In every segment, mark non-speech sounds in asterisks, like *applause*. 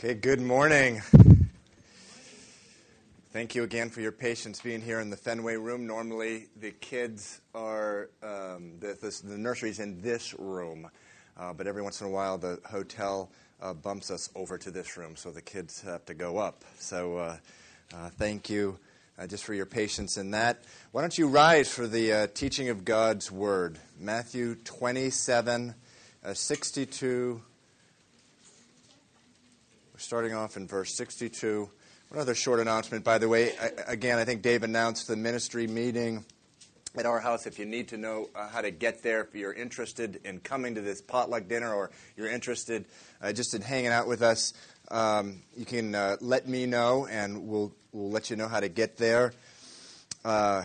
Okay, good morning. Thank you again for your patience being here in the Fenway room. Normally, the kids are, um, the, the, the nursery's in this room, uh, but every once in a while, the hotel uh, bumps us over to this room, so the kids have to go up. So, uh, uh thank you uh, just for your patience in that. Why don't you rise for the uh, teaching of God's Word? Matthew 27, 62 we're starting off in verse 62. One other short announcement, by the way. I, again, I think Dave announced the ministry meeting at our house. If you need to know uh, how to get there, if you're interested in coming to this potluck dinner or you're interested uh, just in hanging out with us, um, you can uh, let me know and we'll, we'll let you know how to get there. Uh,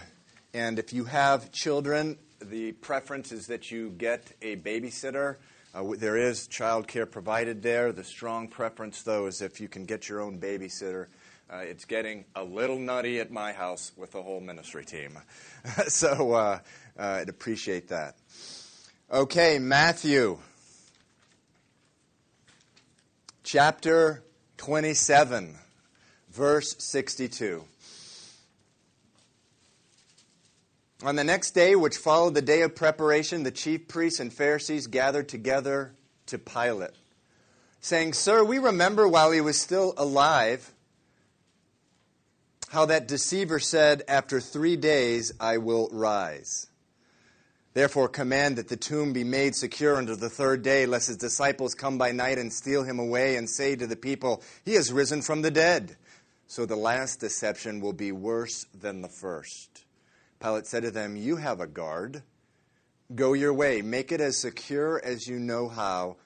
and if you have children, the preference is that you get a babysitter. Uh, there is child care provided there. The strong preference, though, is if you can get your own babysitter. Uh, it's getting a little nutty at my house with the whole ministry team. *laughs* so uh, uh, I'd appreciate that. Okay, Matthew chapter 27, verse 62. On the next day, which followed the day of preparation, the chief priests and Pharisees gathered together to Pilate, saying, Sir, we remember while he was still alive how that deceiver said, After three days I will rise. Therefore, command that the tomb be made secure until the third day, lest his disciples come by night and steal him away and say to the people, He has risen from the dead. So the last deception will be worse than the first. Pilate said to them, You have a guard. Go your way. Make it as secure as you know how.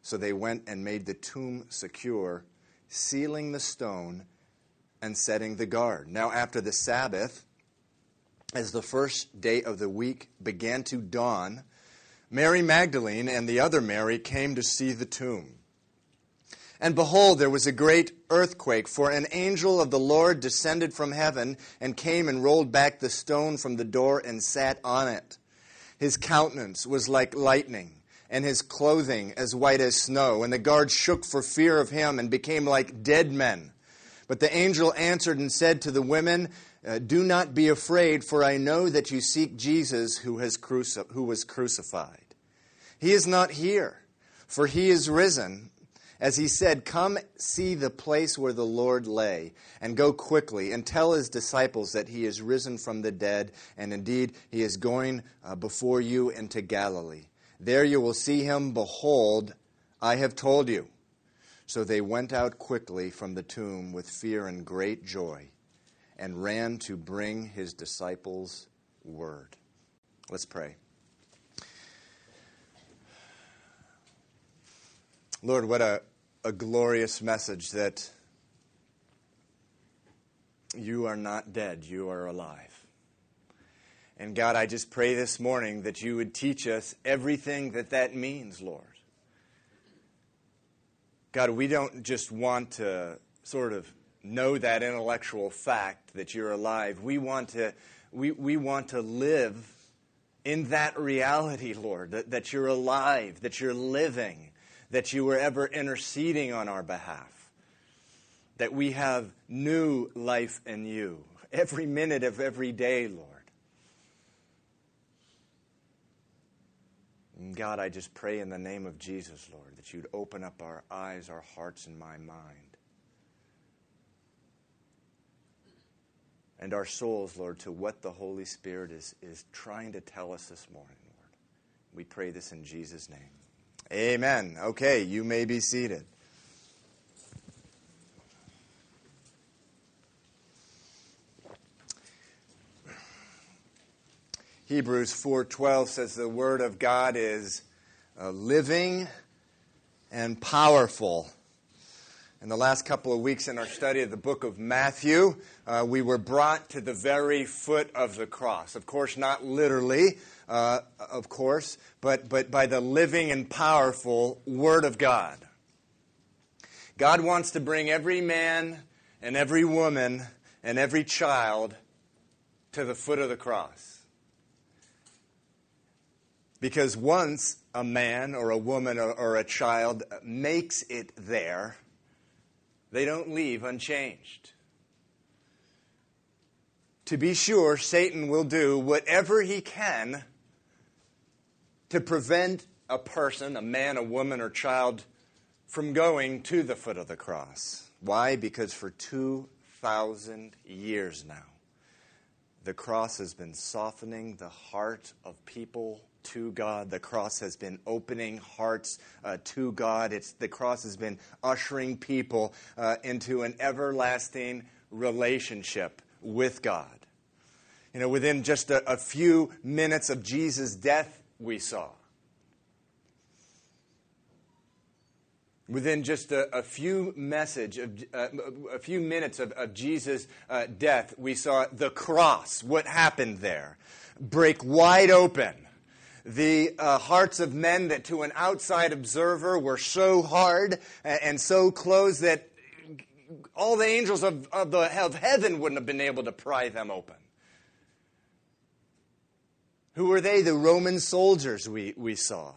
So they went and made the tomb secure, sealing the stone and setting the guard. Now, after the Sabbath, as the first day of the week began to dawn, Mary Magdalene and the other Mary came to see the tomb. And behold, there was a great earthquake, for an angel of the Lord descended from heaven and came and rolled back the stone from the door and sat on it. His countenance was like lightning, and his clothing as white as snow. And the guards shook for fear of him and became like dead men. But the angel answered and said to the women, uh, Do not be afraid, for I know that you seek Jesus who, has cruci- who was crucified. He is not here, for he is risen as he said, Come see the place where the Lord lay, and go quickly, and tell his disciples that he is risen from the dead, and indeed he is going uh, before you into Galilee. There you will see him. Behold, I have told you. So they went out quickly from the tomb with fear and great joy, and ran to bring his disciples word. Let's pray. Lord, what a, a glorious message that you are not dead, you are alive. And God, I just pray this morning that you would teach us everything that that means, Lord. God, we don't just want to sort of know that intellectual fact that you're alive. We want to, we, we want to live in that reality, Lord, that, that you're alive, that you're living, that you were ever interceding on our behalf, that we have new life in you every minute of every day, Lord. And God, I just pray in the name of Jesus, Lord, that you'd open up our eyes, our hearts, and my mind. And our souls, Lord, to what the Holy Spirit is, is trying to tell us this morning, Lord. We pray this in Jesus' name. Amen. Okay, you may be seated. Hebrews 4:12 says the word of God is uh, living and powerful. In the last couple of weeks in our study of the book of Matthew, uh, we were brought to the very foot of the cross. Of course, not literally, uh, of course, but, but by the living and powerful Word of God. God wants to bring every man and every woman and every child to the foot of the cross. Because once a man or a woman or, or a child makes it there, they don't leave unchanged. To be sure, Satan will do whatever he can to prevent a person, a man, a woman, or child, from going to the foot of the cross. Why? Because for 2,000 years now, the cross has been softening the heart of people to God. The cross has been opening hearts uh, to God. It's, the cross has been ushering people uh, into an everlasting relationship with God. You know, within just a, a few minutes of Jesus' death, we saw Within just a, a few message of uh, a few minutes of, of Jesus' uh, death, we saw the cross. What happened there? Break wide open the uh, hearts of men that to an outside observer were so hard and so closed that all the angels of, of, the, of heaven wouldn't have been able to pry them open. Who were they? The Roman soldiers we, we saw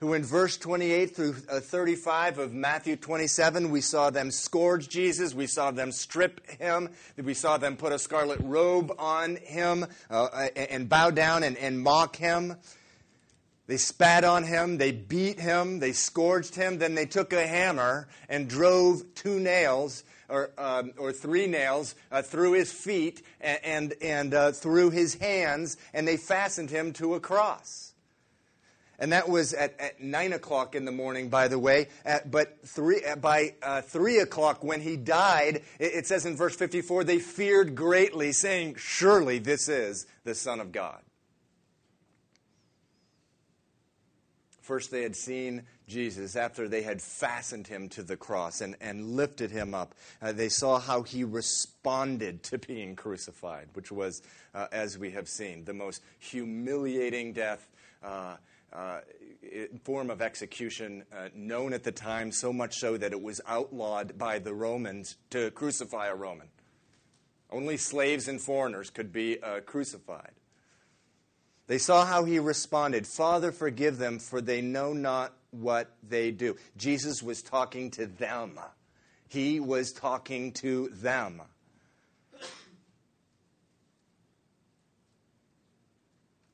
who in verse 28 through uh, 35 of Matthew 27, we saw them scourge Jesus, we saw them strip him, we saw them put a scarlet robe on him uh, and bow down and, and mock him. They spat on him, they beat him, they scourged him, then they took a hammer and drove two nails or, um, or three nails uh, through his feet and, and, uh, through his hands, and they fastened him to a cross. And that was at, at 9 o'clock in the morning, by the way. At, but three, by uh, 3 o'clock, when he died, it, it says in verse 54 they feared greatly, saying, Surely this is the Son of God. First, they had seen Jesus after they had fastened him to the cross and, and lifted him up. Uh, they saw how he responded to being crucified, which was, uh, as we have seen, the most humiliating death uh, uh, form of execution uh, known at the time, so much so that it was outlawed by the Romans to crucify a Roman. Only slaves and foreigners could be uh, crucified. They saw how he responded Father, forgive them, for they know not what they do. Jesus was talking to them. He was talking to them.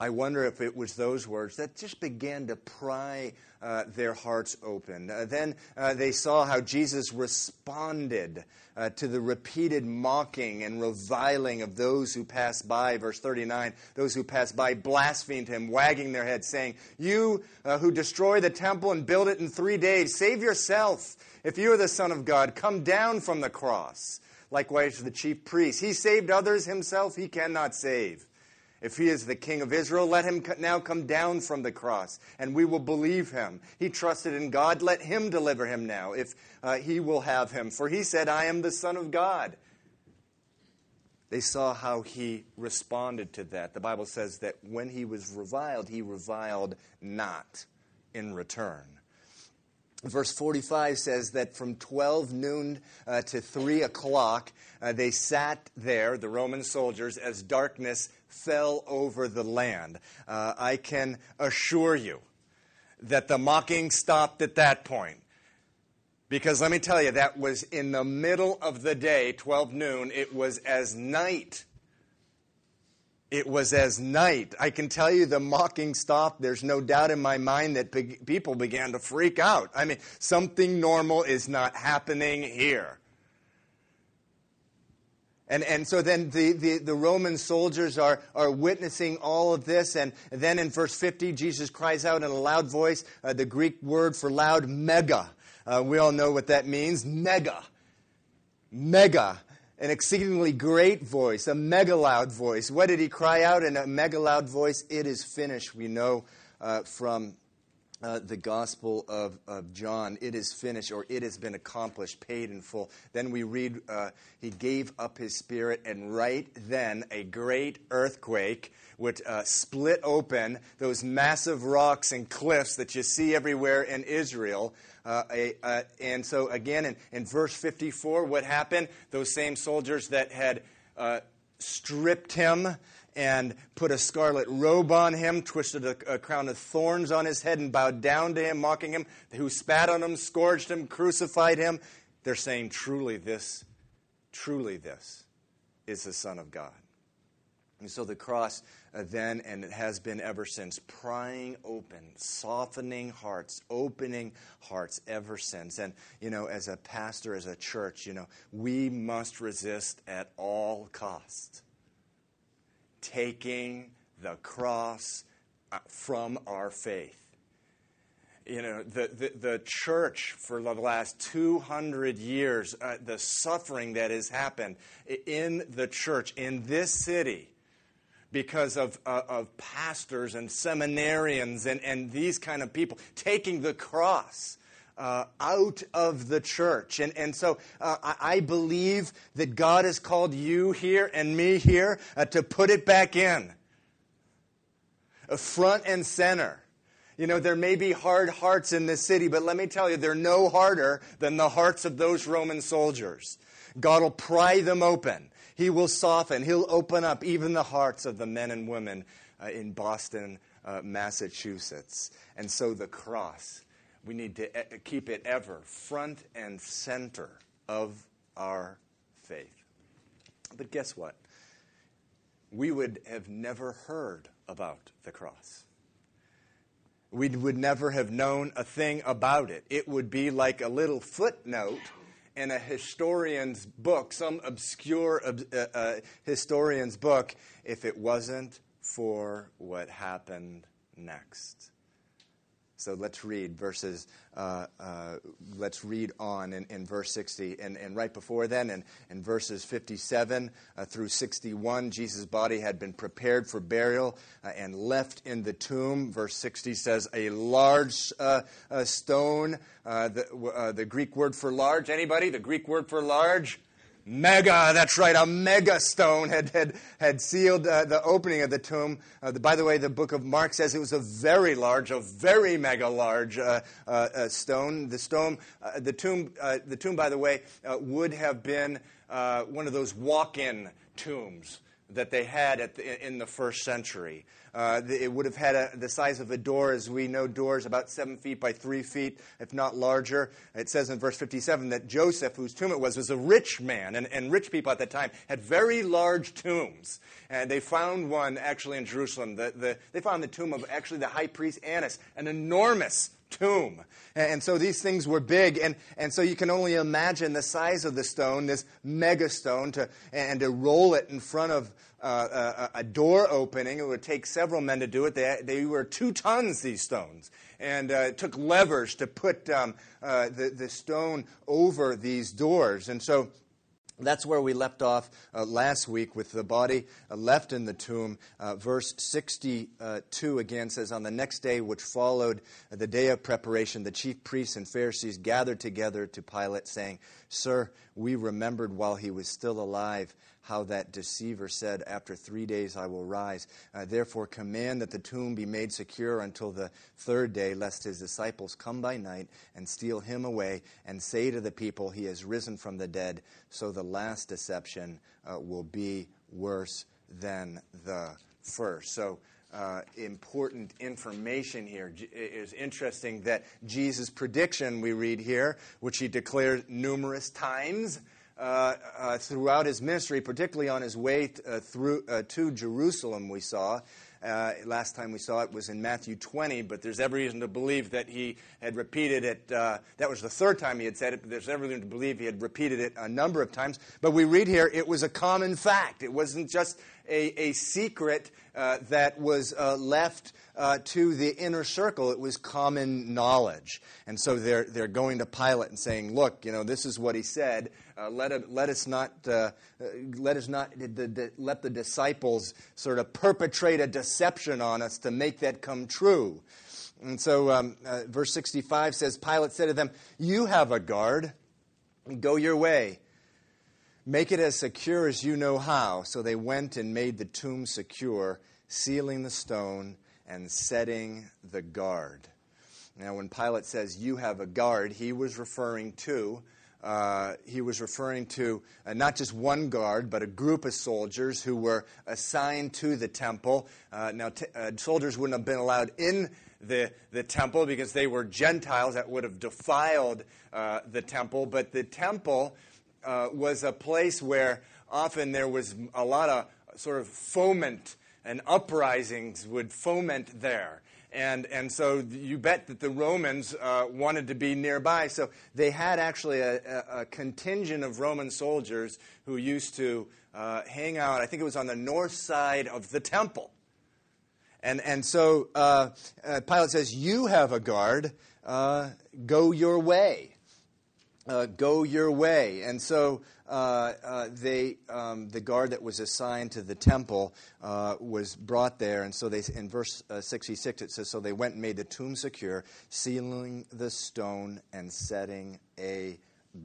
I wonder if it was those words that just began to pry uh, their hearts open. Uh, then uh, they saw how Jesus responded uh, to the repeated mocking and reviling of those who passed by. Verse 39 those who passed by blasphemed him, wagging their heads, saying, You uh, who destroy the temple and build it in three days, save yourself. If you are the Son of God, come down from the cross. Likewise, the chief priests. He saved others, himself he cannot save. If he is the king of Israel, let him now come down from the cross, and we will believe him. He trusted in God, let him deliver him now, if uh, he will have him. For he said, I am the Son of God. They saw how he responded to that. The Bible says that when he was reviled, he reviled not in return. Verse 45 says that from 12 noon uh, to 3 o'clock, uh, they sat there, the Roman soldiers, as darkness fell over the land. Uh, I can assure you that the mocking stopped at that point. Because let me tell you, that was in the middle of the day, 12 noon. It was as night. It was as night. I can tell you the mocking stopped. There's no doubt in my mind that people began to freak out. I mean, something normal is not happening here. And, and so then the, the, the, Roman soldiers are, are witnessing all of this. And then in verse 50, Jesus cries out in a loud voice uh, the Greek word for loud, mega. Uh, we all know what that means mega. Mega. An exceedingly great voice, a mega loud voice. What did he cry out in a mega loud voice? It is finished. We know uh, from uh, the Gospel of, of John, it is finished or it has been accomplished, paid in full. Then we read, uh, He gave up His Spirit, and right then a great earthquake would uh, split open those massive rocks and cliffs that you see everywhere in Israel. Uh, a, uh, and so, again, in, in verse 54, what happened? Those same soldiers that had uh, stripped him and put a scarlet robe on him, twisted a, a, crown of thorns on his head, and bowed down to him, mocking him, who spat on him, scourged him, crucified him. They're saying, truly, this, truly, this is the Son of God. And so the cross then, and it has been ever since, prying open, softening hearts, opening hearts ever since. And, you know, as a pastor, as a church, you know, we must resist at all cost taking the cross uh, from our faith. You know, the, the, the church for the last 200 years, uh, the suffering that has happened in the church, in this city, because of, uh, of pastors and seminarians and, and these kind of people taking the cross uh, out of the church. And, and so uh, I believe that God has called you here and me here uh, to put it back in, uh, front and center. You know, there may be hard hearts in this city, but let me tell you, they're no harder than the hearts of those Roman soldiers. God will pry them open. He will soften. He'll open up even the hearts of the men and women uh, in Boston, uh, Massachusetts. And so the cross, we need to uh, keep it ever front and center of our faith. But guess what? We would have never heard about the cross. We would never have known a thing about it. It would be like a little footnote in a historian's book, some obscure uh, uh, historian's book, if it wasn't for what happened next. So let's read verses, uh, uh, let's read on in, in verse 60. And, and, right before then, in, in verses 57 uh, through 61, Jesus' body had been prepared for burial uh, and left in the tomb. Verse 60 says, A large uh, stone, uh, the, the Greek word for large, anybody? The Greek word for large? Mega, that's right, a mega stone had, had, had sealed uh, the opening of the tomb. Uh, the, by the way, the book of Mark says it was a very large, a very mega large uh, uh, uh stone. The, stone uh, the, tomb, the tomb, by the way, would have been one of those walk in tombs that they had the, in the first century. Uh, it would have had a, the size of a door, as we know doors, about seven feet by three feet, if not larger. It says in verse 57 that Joseph, whose tomb it was, was a rich man, and, and rich people at that time had very large tombs. And they found one actually in Jerusalem. The, the, they found the tomb of actually the high priest Annas, an enormous tomb. And so these things were big. And, and so you can only imagine the size of the stone, this mega stone, to, and to roll it in front of uh, a, a, door opening. It would take several men to do it. They, they were two tons, these stones. And uh, it took levers to put um, uh, the, the stone over these doors. And so that's where we left off uh, last week with the body uh, left in the tomb. Uh, verse 62 again says, On the next day, which followed the day of preparation, the chief priests and Pharisees gathered together to Pilate, saying, Sir, we remembered while he was still alive how that deceiver said, After three days I will rise. Uh, therefore, command that the tomb be made secure until the third day, lest his disciples come by night and steal him away and say to the people, He has risen from the dead. So the last deception uh, will be worse than the first. So, uh, important information here. It is interesting that Jesus' prediction we read here, which he declared numerous times, throughout his ministry, particularly on his way uh, through, uh, to Jerusalem, we saw. Uh, last time we saw it was in Matthew 20, but there's every reason to believe that he had repeated it. Uh, that was the third time he had said it, but there's every reason to believe he had repeated it a number of times. But we read here it was a common fact. It wasn't just a, a secret uh, that was uh, left uh, to the inner circle. It was common knowledge. And so they're, they're going to Pilate and saying, look, you know, this is what he said. Uh, let, let us not, uh, uh, let, us not the, the, let the disciples sort of perpetrate a deception on us to make that come true. And so um, verse 65 says, Pilate said to them, You have a guard. Go your way. Make it as secure as you know how. So they went and made the tomb secure, sealing the stone and setting the guard. Now, when Pilate says, You have a guard, he was referring to. Uh, he was referring to uh, not just one guard, but a group of soldiers who were assigned to the temple. Uh, now, t- uh, soldiers wouldn't have been allowed in the, the temple because they were Gentiles that would have defiled uh, the temple. But the temple uh, was a place where often there was a lot of sort of foment and uprisings would foment there. And, and so you bet that the Romans uh, wanted to be nearby. So they had actually a, a, a contingent of Roman soldiers who used to uh, hang out, I think it was on the north side of the temple. And, and so uh, uh Pilate says, You have a guard, uh, go your way. Uh, go your way. And so uh, uh, they, um, the guard that was assigned to the temple uh, was brought there. And so they, in verse uh, 66, it says, So they went and made the tomb secure, sealing the stone and setting a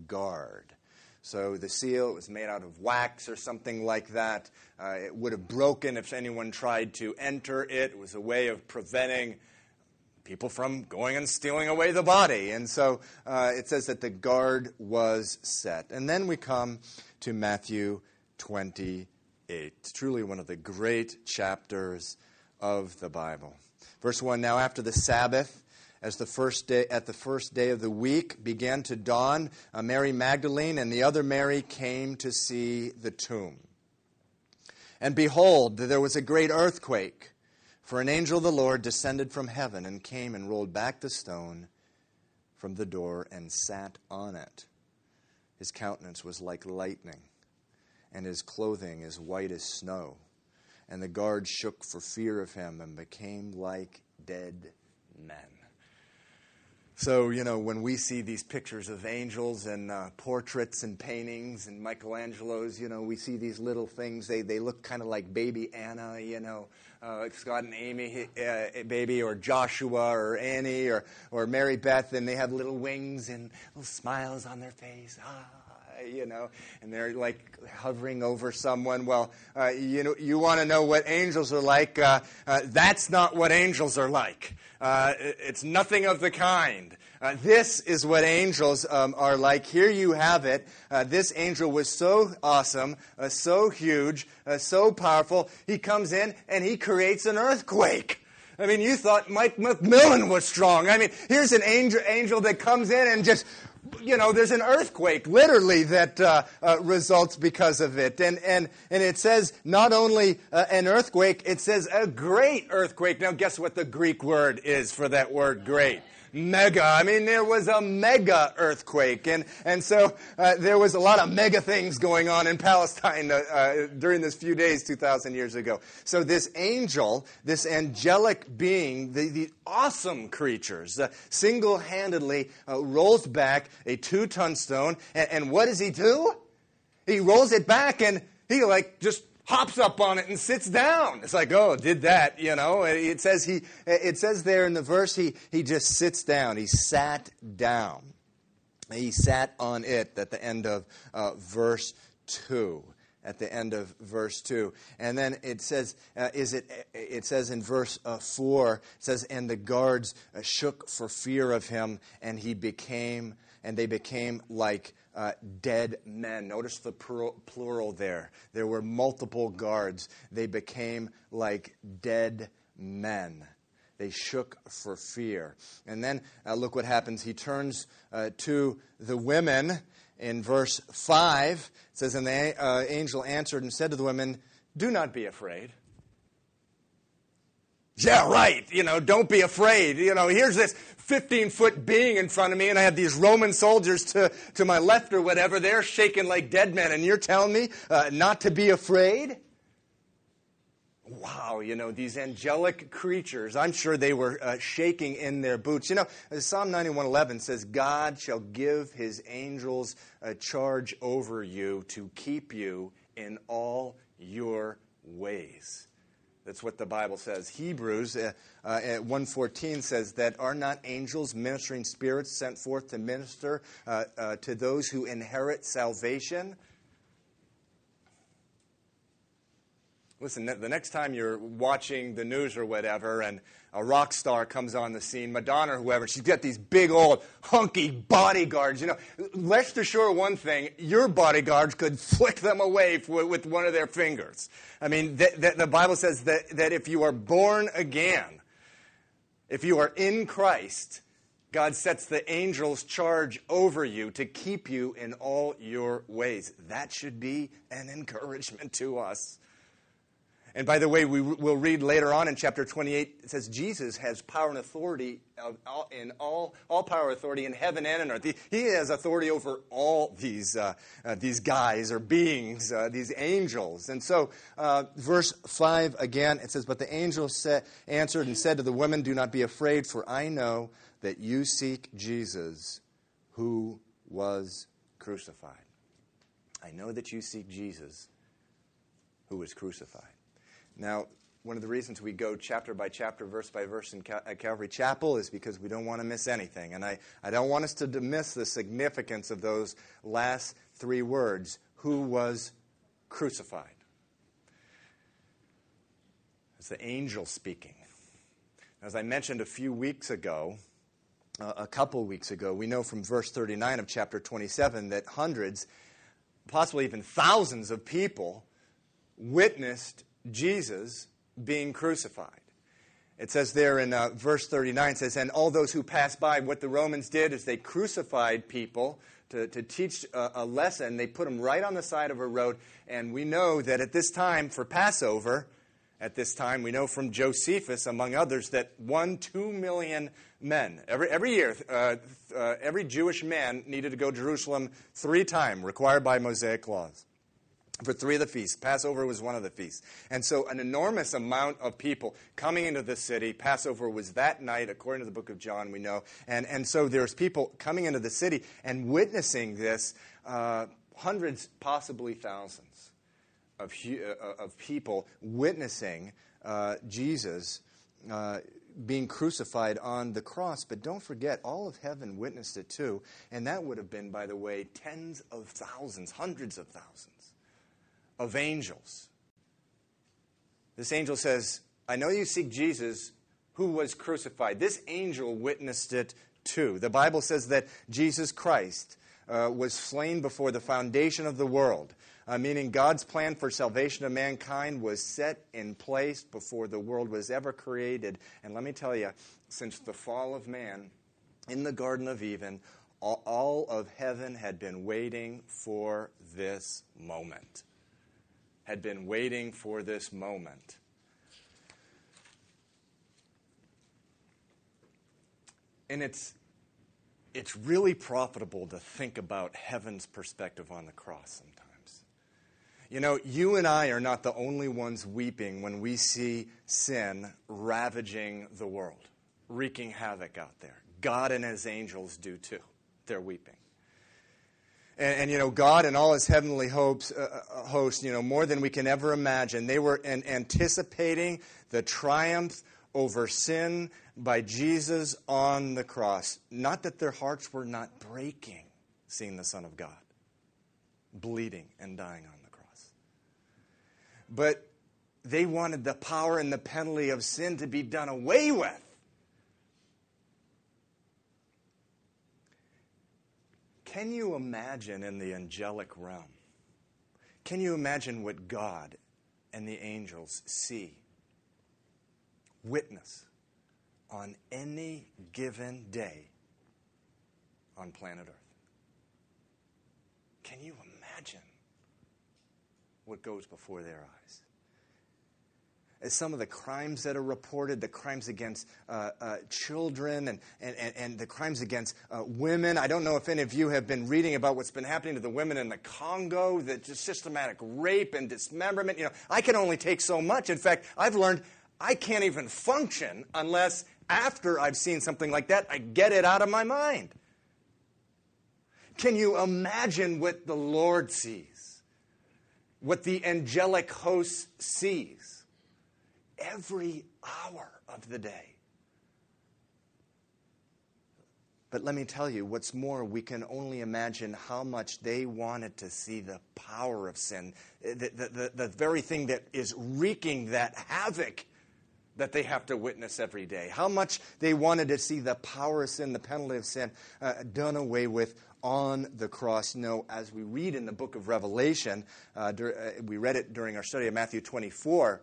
guard. So the seal was made out of wax or something like that. Uh, it would have broken if anyone tried to enter it. It was a way of preventing people from going and stealing away the body. And so uh, it says that the guard was set. And then we come to Matthew 28, truly one of the great chapters of the Bible. Verse 1 Now after the Sabbath, as the first day, at the first day of the week began to dawn, uh, Mary Magdalene and the other Mary came to see the tomb. And behold, there was a great earthquake for an angel of the Lord descended from heaven and came and rolled back the stone from the door and sat on it. His countenance was like lightning, and his clothing as white as snow. And the guards shook for fear of him and became like dead men. So, you know, when we see these pictures of angels and uh, portraits and paintings and Michelangelo's, you know, we see these little things. They, they look kind of like baby Anna, you know, uh, Scott and Amy uh, baby, or Joshua, or Annie, or, or Mary Beth, and they have little wings and little smiles on their face. Ah, you know, and they're like hovering over someone. Well, uh, you know, you want to know what angels are like. Uh, uh, that's not what angels are like. Uh, it's nothing of the kind. Uh, this is what angels um, are like. Here you have it. Uh, this angel was so awesome, so huge, so powerful. He comes in and he creates an earthquake. I mean, you thought Mike McMillan was strong. I mean, here's an angel, angel that comes in and just you know, there's an earthquake literally that uh, uh, results because of it. And, and, and it says not only uh, an earthquake, it says a great earthquake. Now, guess what the Greek word is for that word great? mega. I mean, there was a mega earthquake. And, and so uh, there was a lot of mega things going on in Palestine uh, uh, during this few days 2,000 years ago. So this angel, this angelic being, the, the awesome creatures, uh, single handedly uh, rolls back a two ton stone. And, and what does he do? He rolls it back and he like just hops up on it and sits down. It's like, oh, did that, you know? It says he it says there in the verse he he just sits down. He sat down. He sat on it at the end of uh, verse 2 at the end of verse 2 and then it says uh, is it it says in verse uh, 4 it says and the guards uh, shook for fear of him and he became and they became like uh, dead men. Notice the plural there. There were multiple guards. They became like dead men. They shook for fear. And then uh, look what happens. He turns uh, to the women in verse 5. It says, And the uh, angel answered and said to the women, Do not be afraid. Yeah, right. You know, don't be afraid. You know, here's this 15 foot being in front of me, and I have these Roman soldiers to, to my left or whatever. They're shaking like dead men, and you're telling me uh, not to be afraid? Wow, you know, these angelic creatures, I'm sure they were uh, shaking in their boots. You know, Psalm 91:11 says, God shall give his angels a charge over you to keep you in all your ways. That's what the Bible says. Hebrews uh, uh, at 114 says that are not angels ministering spirits sent forth to minister uh, uh, to those who inherit salvation? Listen, the next time you're watching the news or whatever, and a rock star comes on the scene, Madonna or whoever, she's got these big old hunky bodyguards. You know, rest assured one thing: your bodyguards could flick them away with one of their fingers. I mean, the, the, the Bible says that, that if you are born again, If you are in Christ, God sets the angels charge over you to keep you in all your ways. That should be an encouragement to us. And by the way, we will read later on in chapter 28, it says Jesus has power and authority in all, all power and authority in heaven and on earth. He, has authority over all these, uh, uh, these guys or beings, uh, these angels. And so, uh, verse 5 again, it says, But the angel answered and said to the women, Do not be afraid, for I know that you seek Jesus who was crucified. I know that you seek Jesus who was crucified. Now, one of the reasons we go chapter by chapter, verse by verse in Cal- at Calvary Chapel is because we don't want to miss anything. And I, I don't want us to miss the significance of those last three words who was crucified. It's the angel speaking. As I mentioned a few weeks ago, uh, a couple weeks ago, we know from verse 39 of chapter 27 that hundreds, possibly even thousands of people witnessed Jesus being crucified. It says there in uh, verse 39, says, And all those who passed by, what the Romans did is they crucified people to, to teach a, a lesson. They put them right on the side of a road. And we know that at this time, for Passover, at this time, we know from Josephus, among others, that one, two million men, every, every year, uh, uh, every Jewish man needed to go to Jerusalem three times, required by Mosaic laws for three of the feasts. Passover was one of the feasts. And so, an enormous amount of people coming into the city. Passover was that night, according to the book of John, we know. And, and so, there's people coming into the city and witnessing this, uh, hundreds, possibly thousands of, uh, of people witnessing uh, Jesus. Uh, being crucified on the cross. But don't forget, all of heaven witnessed it too. And that would have been, by the way, tens of thousands, hundreds of thousands of angels. This angel says, I know you seek Jesus who was crucified. This angel witnessed it too. The Bible says that Jesus Christ uh, was slain before the foundation of the world, uh, meaning God's plan for salvation of mankind was set in place before the world was ever created. And let me tell you, since the fall of man in the Garden of Eden, all, all of heaven had been waiting for this moment had been waiting for this moment. And it's, it's really profitable to think about heaven's perspective on the cross sometimes. You know, you and I are not the only ones weeping when we see sin ravaging the world, wreaking havoc out there. God and his angels do too. They're weeping. And, and, you know, God and all his heavenly hopes, uh, uh, hosts, you know, more than we can ever imagine, they were an, anticipating the triumph over sin by Jesus on the cross. Not that their hearts were not breaking seeing the Son of God bleeding and dying on the cross. But they wanted the power and the penalty of sin to be done away with. Can you imagine in the angelic realm? Can you imagine what God and the angels see, witness on any given day on planet Earth? Can you imagine what goes before their eyes? Some of the crimes that are reported, the crimes against uh, uh, children and, and, and, the crimes against uh, women. I don't know if any of you have been reading about what's been happening to the women in the Congo, the systematic rape and dismemberment. You know, I can only take so much. In fact, I've learned I can't even function unless after I've seen something like that, I get it out of my mind. Can you imagine what the Lord sees? What the angelic host sees? Every hour of the day. But let me tell you, what's more, we can only imagine how much they wanted to see the power of sin, the, the, the, the, very thing that is wreaking that havoc that they have to witness every day. How much they wanted to see the power of sin, the penalty of sin, uh, done away with on the cross. No, as we read in the book of Revelation, uh, uh we read it during our study of Matthew 24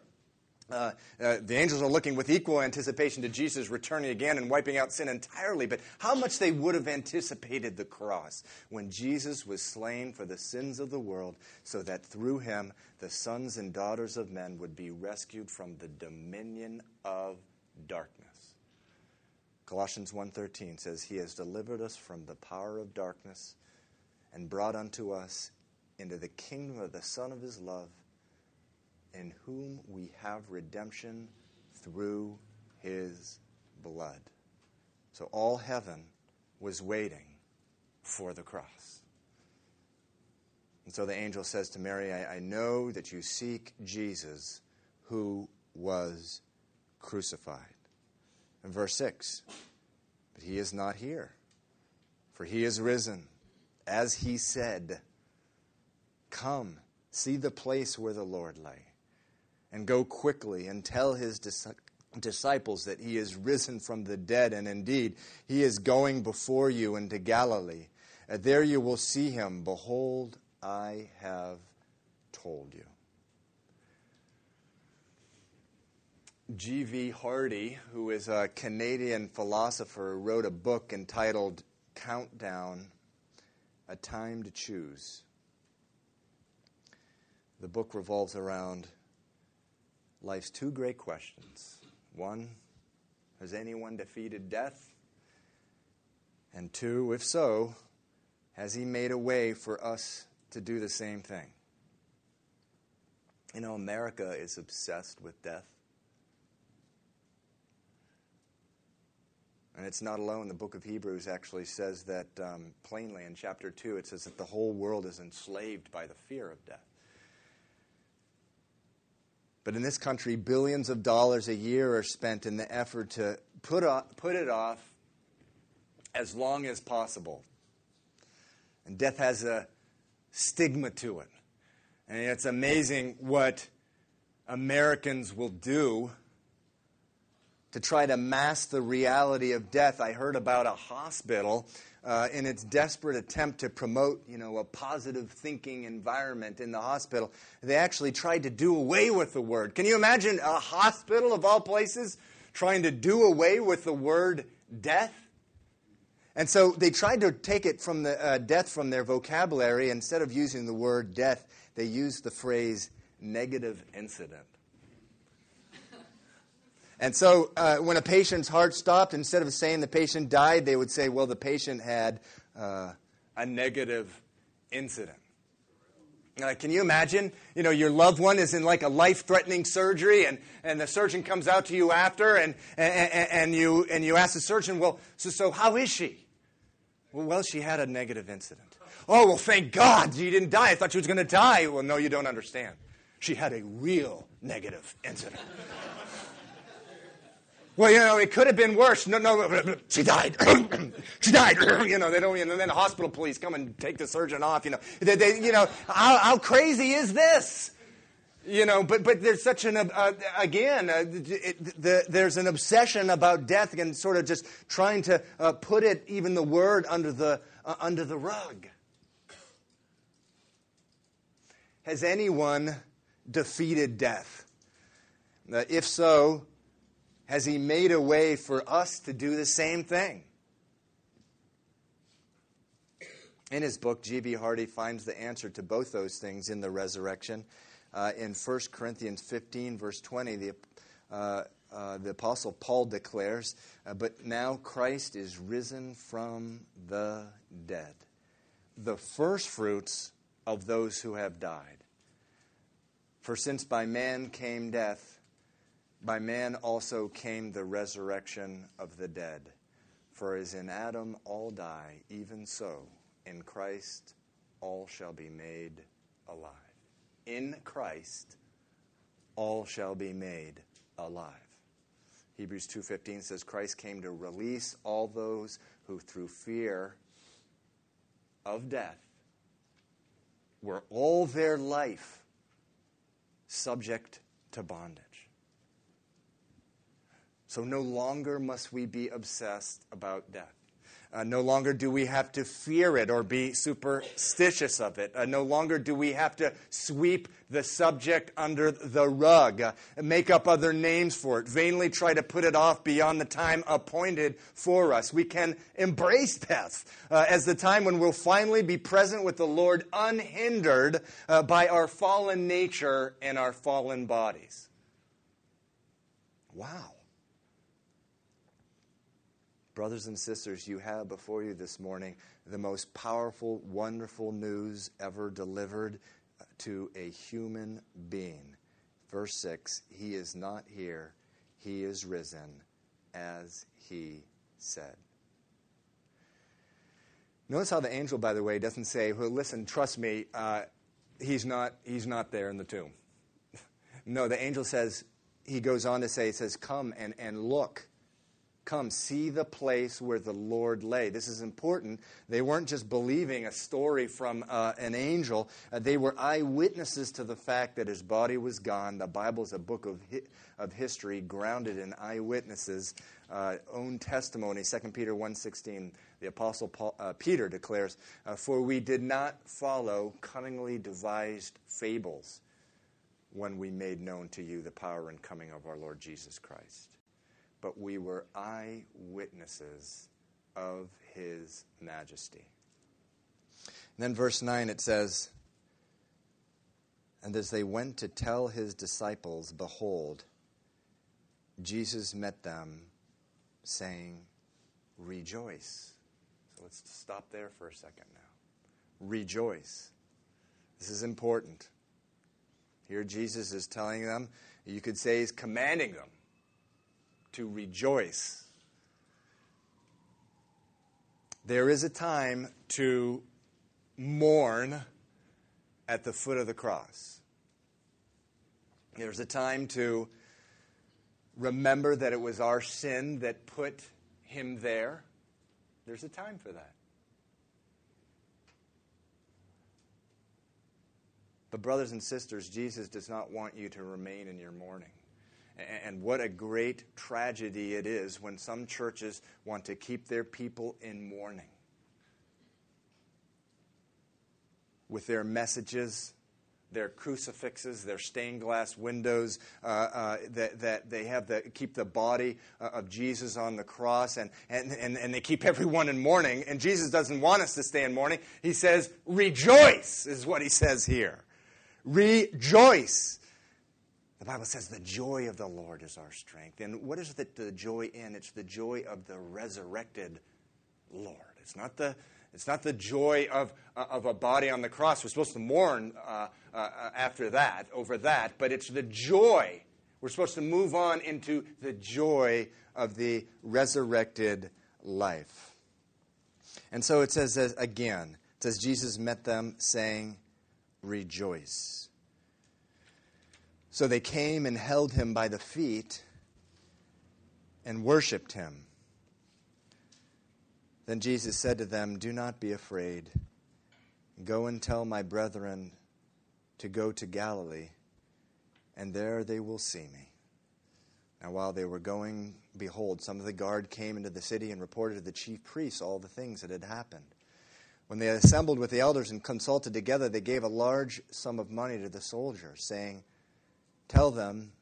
uh, uh, the angels are looking with equal anticipation to Jesus returning again and wiping out sin entirely, but how much they would have anticipated the cross when Jesus was slain for the sins of the world, so that through him the sons and daughters of men would be rescued from the dominion of darkness. Colossians 1:13 says he has delivered us from the power of darkness and brought unto us into the kingdom of the son of his love in whom we have redemption through his blood. So all heaven was waiting for the cross. And so the angel says to Mary, I, I know that you seek Jesus who was crucified. In verse 6, but he is not here, for he is risen, as he said. Come, see the place where the Lord lay and go quickly and tell his disciples that he is risen from the dead, and indeed, he is going before you into Galilee. And there you will see him. Behold, I have told you. G.B. Hardy, who is a Canadian philosopher, wrote a book entitled Countdown A Time to Choose. The book revolves around life's two great questions. One, has anyone defeated death? And two, if so, has he made a way for us to do the same thing? You know, America is obsessed with death. And it's not alone. The book of Hebrews actually says that um, plainly in chapter 2, it says that the whole world is enslaved by the fear of death. But in this country, billions of dollars a year are spent in the effort to put, off, put it off as long as possible. And death has a stigma to it. And it's amazing what Americans will do to try to mask the reality of death. I heard about a hospital uh, in its desperate attempt to promote, you know, a positive thinking environment in the hospital, they actually tried to do away with the word. Can you imagine a hospital of all places trying to do away with the word death? And so they tried to take it from the uh, death from their vocabulary. Instead of using the word death, they used the phrase negative incident. And so uh, when a patient's heart stopped, instead of saying the patient died, they would say, well, the patient had uh, a negative incident. Uh, can you imagine? You know, your loved one is in like a life threatening surgery, and, and the surgeon comes out to you after, and, and, and, you, and you ask the surgeon, well, so, so how is she? Well, well, she had a negative incident. Oh, well, thank God she didn't die. I thought she was going to die. Well, no, you don't understand. She had a real negative incident. Well, you know, it could have been worse. No, no, she died. *clears throat* she died. *clears throat* you know, they don't. And then the hospital police come and take the surgeon off. You know, they, they you know, how, how, crazy is this? You know, but but there's such an uh, again, uh, it, the, there's an obsession about death and sort of just trying to uh, put it, even the word, under the uh, under the rug. Has anyone defeated death? Uh, if so, has He made a way for us to do the same thing? In his book, G.B. Hardy finds the answer to both those things in the resurrection. Uh, in 1 Corinthians 15, verse 20, the, uh, uh, the Apostle Paul declares, uh, But now Christ is risen from the dead, the firstfruits of those who have died. For since by man came death, by man also came the resurrection of the dead. For as in Adam all die, even so in Christ all shall be made alive. In Christ all shall be made alive. Hebrews 2:15 says Christ came to release all those who through fear of death were all their life subject to bondage. So no longer must we be obsessed about death. Uh, no longer do we have to fear it or be superstitious of it. Uh, no longer do we have to sweep the subject under the rug, uh, make up other names for it, vainly try to put it off beyond the time appointed for us. We can embrace death uh, as the time when we'll finally be present with the Lord unhindered uh, by our fallen nature and our fallen bodies. Wow. Brothers and sisters, you have before you this morning the most powerful, wonderful news ever delivered uh, to a human being. Verse 6 He is not here, He is risen, as He said. Notice how the angel, by the way, doesn't say, well, listen, trust me, uh, he's, not, he's not there in the tomb. *laughs* no, the angel says, he goes on to say, he says, come and, and look Come, see the place where the Lord lay. This is important. They weren't just believing a story from uh, an angel, uh, they were eyewitnesses to the fact that his body was gone. The Bible is a book of, hi- of history grounded in eyewitnesses' uh, own testimony. 2 Peter 1.16, the Apostle Paul, uh, Peter declares, uh, For we did not follow cunningly devised fables when we made known to you the power and coming of our Lord Jesus Christ but we were eyewitnesses of his majesty. And then, verse 9, it says, And as they went to tell his disciples, behold, Jesus met them, saying, Rejoice. So let's stop there for a second now. Rejoice. This is important. Here, Jesus is telling them, you could say he's commanding them to rejoice. There is a time to mourn at the foot of the cross. There's a time to remember that it was our sin that put him there. There's a time for that. But, brothers and sisters, Jesus does not want you to remain in your mourning. And what a great tragedy it is when some churches want to keep their people in mourning with their messages, their crucifixes, their stained glass windows, uh, uh, that, that they have the, keep the body uh, of Jesus on the cross, and, and, and, and they keep everyone in mourning. And Jesus doesn't want us to stay in mourning. He says, Rejoice, is what he says here. Rejoice. The Bible says the joy of the Lord is our strength. And what is the, the joy in? It's the joy of the resurrected Lord. It's not the, it's not the joy of, uh, of a body on the cross. We're supposed to mourn uh, uh, after that, over that, but it's the joy. We're supposed to move on into the joy of the resurrected life. And so it says again, it says, Jesus met them saying, Rejoice. So they came and held him by the feet and worshiped him. Then Jesus said to them, Do not be afraid. Go and tell my brethren to go to Galilee, and there they will see me. Now, while they were going, behold, some of the guard came into the city and reported to the chief priests all the things that had happened. When they assembled with the elders and consulted together, they gave a large sum of money to the soldiers, saying, Tell them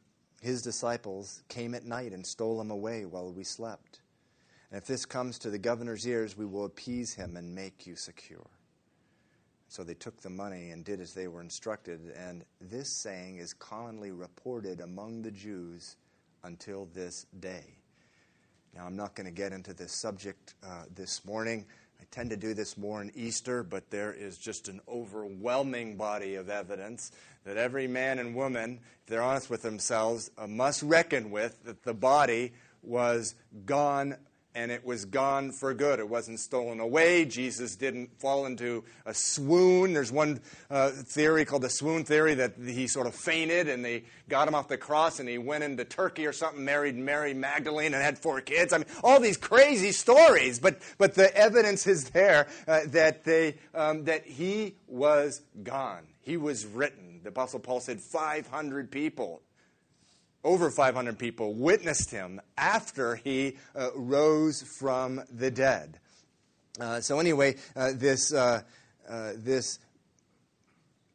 his disciples came at night and stole him away while we slept. And if this comes to the governor's ears, we will appease him and make you secure. So they took the money and did as they were instructed. And this saying is commonly reported among the Jews until this day. Now, I'm not going to get into this subject uh, this morning. I tend to do this more in Easter, but there is just an overwhelming body of evidence that every man and woman, if they're honest with themselves, uh, must reckon with that the body was gone and it was gone for good. It wasn't stolen away. Jesus didn't fall into a swoon. There's one uh, theory called the swoon theory that he sort of fainted and they got him off the cross and he went into Turkey or something, married Mary Magdalene and had four kids. I mean, all these crazy stories, but, but the evidence is there uh, that, they, um, that he was gone. He was written. The Apostle Paul said 500 people over 500 people witnessed him after he uh, rose from the dead. Uh, so anyway, uh, this uh, uh this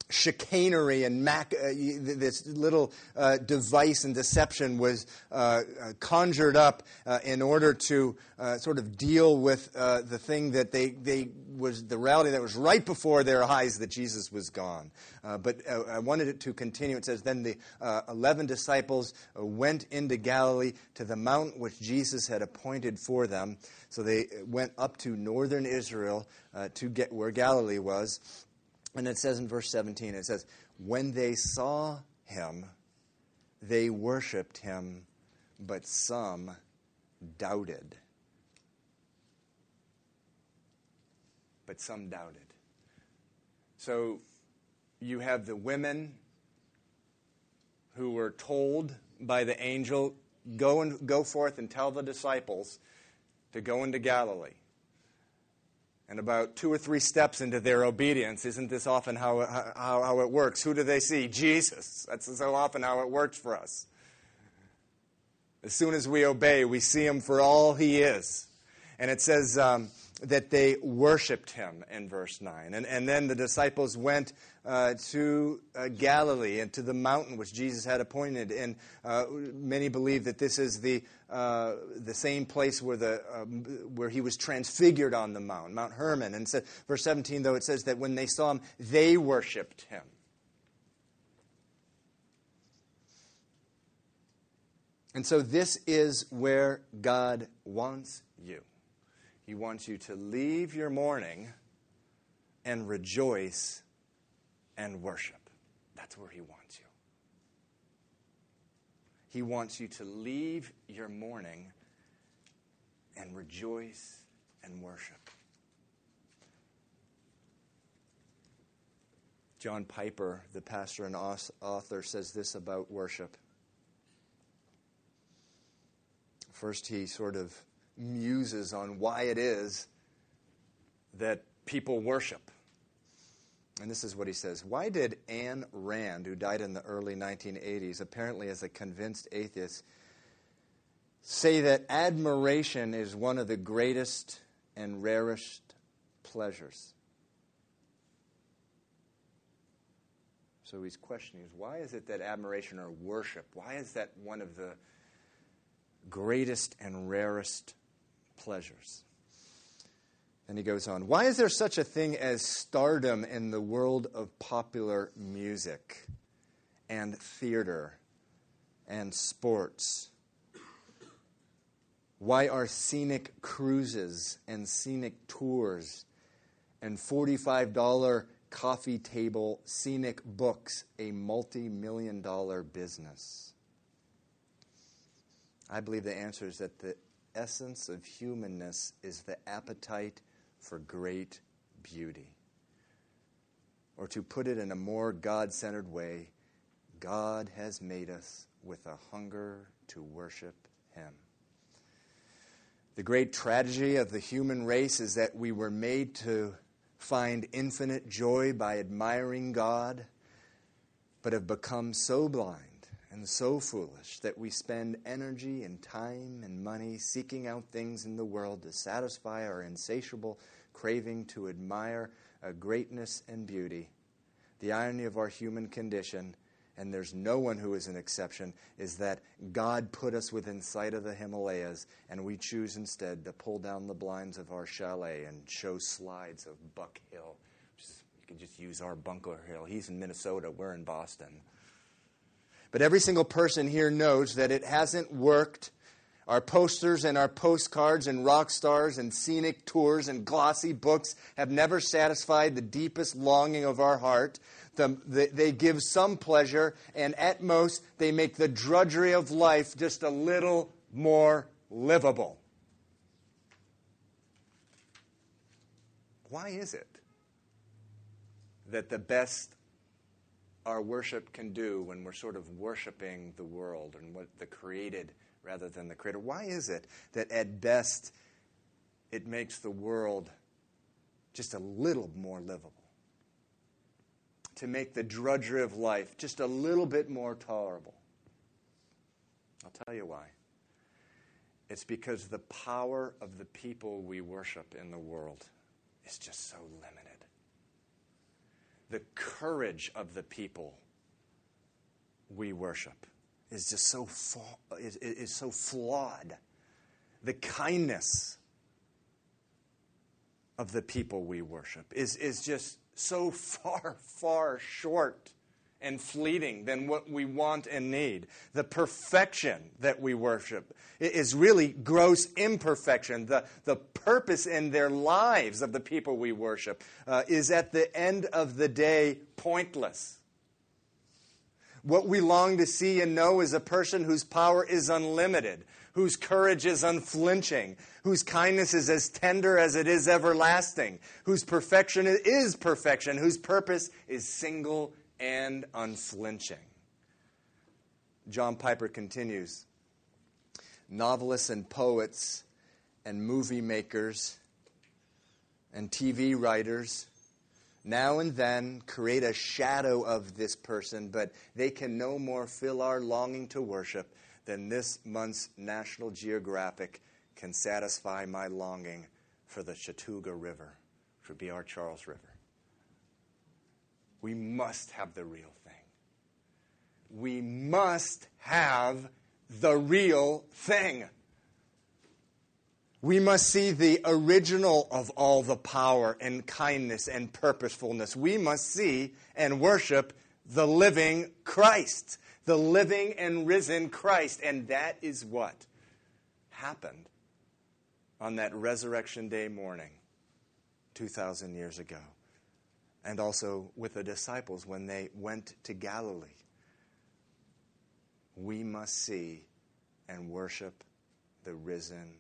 chicanery and mac, uh, this little uh, device and deception was uh, uh conjured up uh, in order to uh, sort of deal with the thing that they, they was the reality that was right before their eyes that Jesus was gone. but I wanted it to continue. It says, Then the eleven disciples went into Galilee to the mountain which Jesus had appointed for them. So they went up to northern Israel to get where Galilee was. And it says in verse 17, it says, When they saw him, they worshiped him, but some doubted. But some doubted. So you have the women who were told by the angel, go and go forth and tell the disciples to go into Galilee and about two or three steps into their obedience, isn't this often how, how, how it works? Who do they see? Jesus. That's so often how it works for us. As soon as we obey, we see him for all he is. And it says um, that they worshiped him in verse 9. And, and then the disciples went uh, to uh, Galilee and to the mountain which Jesus had appointed. And uh, many believe that this is the, uh, the same place where, the, um, where he was transfigured on the mount, Mount Hermon. And so, verse 17, though, it says that when they saw him, they worshiped him. And so, this is where God wants you. He wants you to leave your mourning and rejoice and worship. That's where He wants you. He wants you to leave your mourning and rejoice and worship. John Piper, the pastor and author, says this about worship. First, he sort of muses on why it is that people worship. And this is what he says Why did Ayn Rand, who died in the early 1980s, apparently as a convinced atheist, say that admiration is one of the greatest and rarest pleasures? So he's questioning why is it that admiration or worship, why is that one of the greatest and rarest pleasures? And he goes on, why is there such a thing as stardom in the world of popular music and theater and sports? Why are scenic cruises and scenic tours and $45 coffee table scenic books a multi million dollar business? I believe the answer is that the essence of humanness is the appetite for great beauty. Or to put it in a more God centered way, God has made us with a hunger to worship Him. The great tragedy of the human race is that we were made to find infinite joy by admiring God, but have become so blind and so foolish that we spend energy and time and money seeking out things in the world to satisfy our insatiable craving to admire a greatness and beauty. The irony of our human condition, and there's no one who is an exception, is that God put us within sight of the Himalayas, and we choose instead to pull down the blinds of our chalet and show slides of Buck Hill. You can just use our Bunker Hill. He's in Minnesota, we're in Boston. But every single person here knows that it hasn't worked our posters and our postcards and rock stars and scenic tours and glossy books have never satisfied the deepest longing of our heart. The, the, they give some pleasure, and at most, they make the drudgery of life just a little more livable. Why is it that the best our worship can do when we're sort of worshiping the world and what the created rather than the Creator? Why is it that at best it makes the world just a little more livable? To make the drudgery of life just a little bit more tolerable? I'll tell you why. It's because the power of the people we worship in the world is just so limited. The courage of the people we worship is just so is, is so flawed. The kindness of the people we worship is, is just so *laughs* far, far short and fleeting than what we want and need. The perfection that we worship is really gross imperfection. The, the purpose in their lives of the people we worship uh, is at the end of the day pointless. What we long to see and know is a person whose power is unlimited, whose courage is unflinching, whose kindness is as tender as it is everlasting, whose perfection is perfection, whose purpose is single and unflinching. John Piper continues novelists and poets and movie makers and TV writers now and then create a shadow of this person, but they can no more fill our longing to worship than this month's National Geographic can satisfy my longing for the Chattooga River, for B.R. Charles River. We must have the real thing. We must have the real thing. We must see the original of all the power and kindness and purposefulness. We must see and worship the living Christ, the living and risen Christ. And that is what happened on that resurrection day morning 2,000 years ago and also with the disciples when they went to Galilee. We must see and worship the risen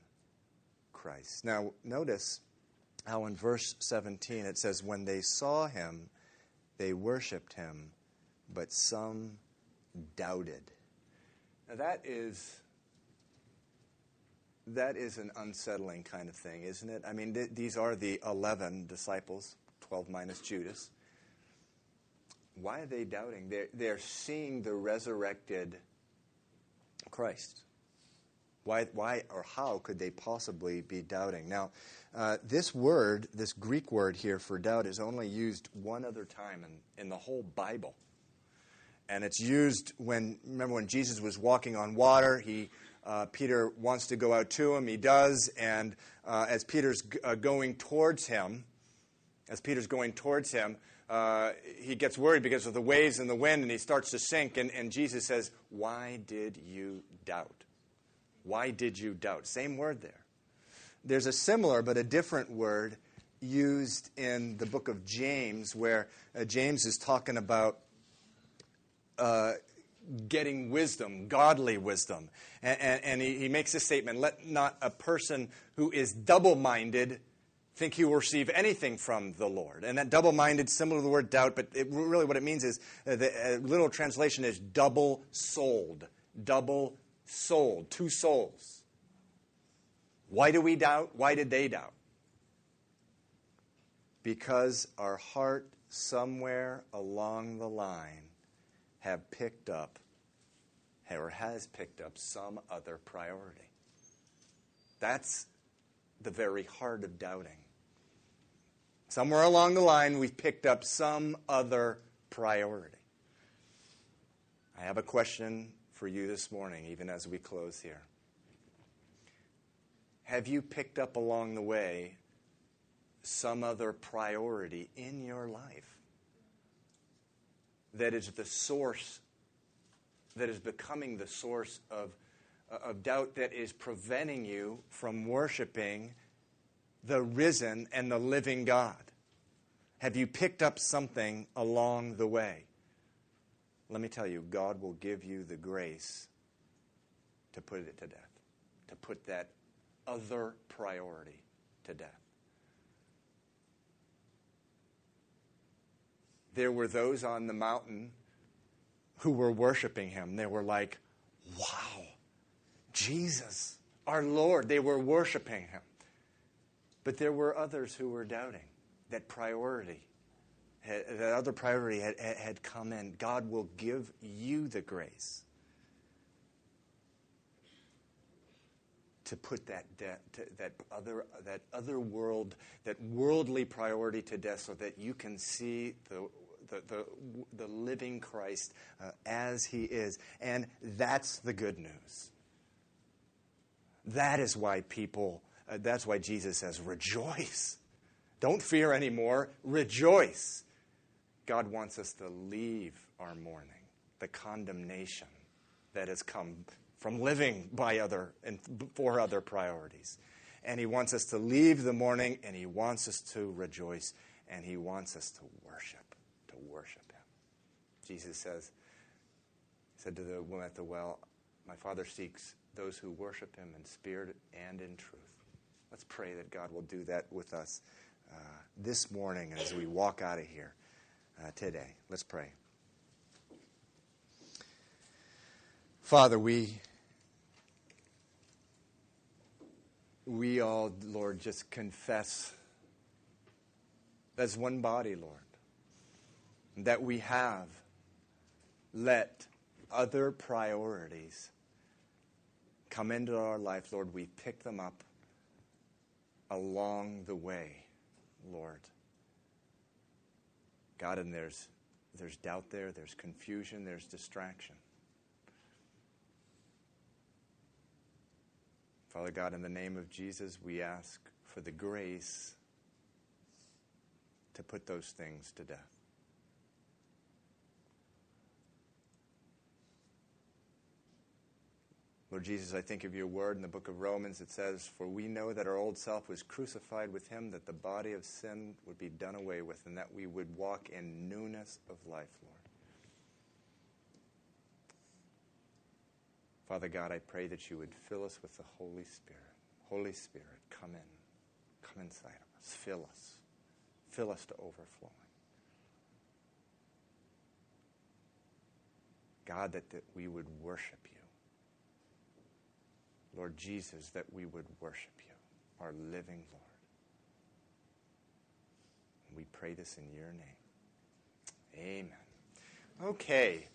Christ. Now, notice how in verse 17 it says, When they saw him, they worshiped him, but some doubted. Now, that is. That is an unsettling kind of thing, isn't it? I mean, th- these are the 11 disciples 12 minus Judas. Why are they doubting? They're, they're seeing the resurrected Christ. Why, why or how could they possibly be doubting? Now, uh, this word, this Greek word here for doubt, is only used one other time in, in the whole Bible. And it's used when, remember when Jesus was walking on water, he, uh, Peter wants to go out to him, he does, and uh, as Peter's g- uh, going towards him, as Peter's going towards him, uh, he gets worried because of the waves and the wind, and he starts to sink. And, and Jesus says, Why did you doubt? Why did you doubt? Same word there. There's a similar but a different word used in the book of James, where uh, James is talking about uh, getting wisdom, godly wisdom. And, and, and he, he makes a statement let not a person who is double minded think he will receive anything from the Lord. And that double minded, similar to the word doubt, but it, really what it means is uh, the uh, literal translation is double souled. Double souled. Two souls. Why do we doubt? Why did they doubt? Because our heart somewhere along the line have picked up or has picked up some other priority. That's the very heart of doubting. Somewhere along the line, we've picked up some other priority. I have a question for you this morning, even as we close here. Have you picked up along the way some other priority in your life that is the source, that is becoming the source of, of doubt that is preventing you from worshiping the risen and the living God? Have you picked up something along the way? Let me tell you, God will give you the grace to put it to death, to put that other priority to death. There were those on the mountain who were worshiping him. They were like, wow, Jesus, our Lord. They were worshiping him. But there were others who were doubting that priority, that other priority had, had come in. God will give you the grace to put that debt, that other, that other world, that worldly priority to death, so that you can see the the, the, the living Christ uh, as he is. And that's the good news. That is why people, uh, that's why Jesus says, rejoice. Don't fear anymore, rejoice. God wants us to leave our mourning, the condemnation that has come from living by other and for other priorities. And he wants us to leave the mourning and he wants us to rejoice and he wants us to worship, to worship him. Jesus says, said to the woman at the well, My Father seeks those who worship him in spirit and in truth. Let's pray that God will do that with us uh, this morning as we walk out of here uh, today. Let's pray. Father, we we all, Lord, just confess as one body, Lord, that we have let other priorities come into our life, Lord. We pick them up along the way, Lord. God, and there's, there's doubt there, there's confusion, there's distraction. Father God, in the name of Jesus, we ask for the grace to put those things to death. Lord Jesus, I think of your word in the book of Romans. It says, For we know that our old self was crucified with him, that the body of sin would be done away with, and that we would walk in newness of life, Lord. Father God, I pray that you would fill us with the Holy Spirit. Holy Spirit, come in. Come inside of us. Fill us. Fill us to overflowing. God, that, that we would worship you. Lord Jesus, that we would worship you, our living Lord. We pray this in your name. Amen. Okay.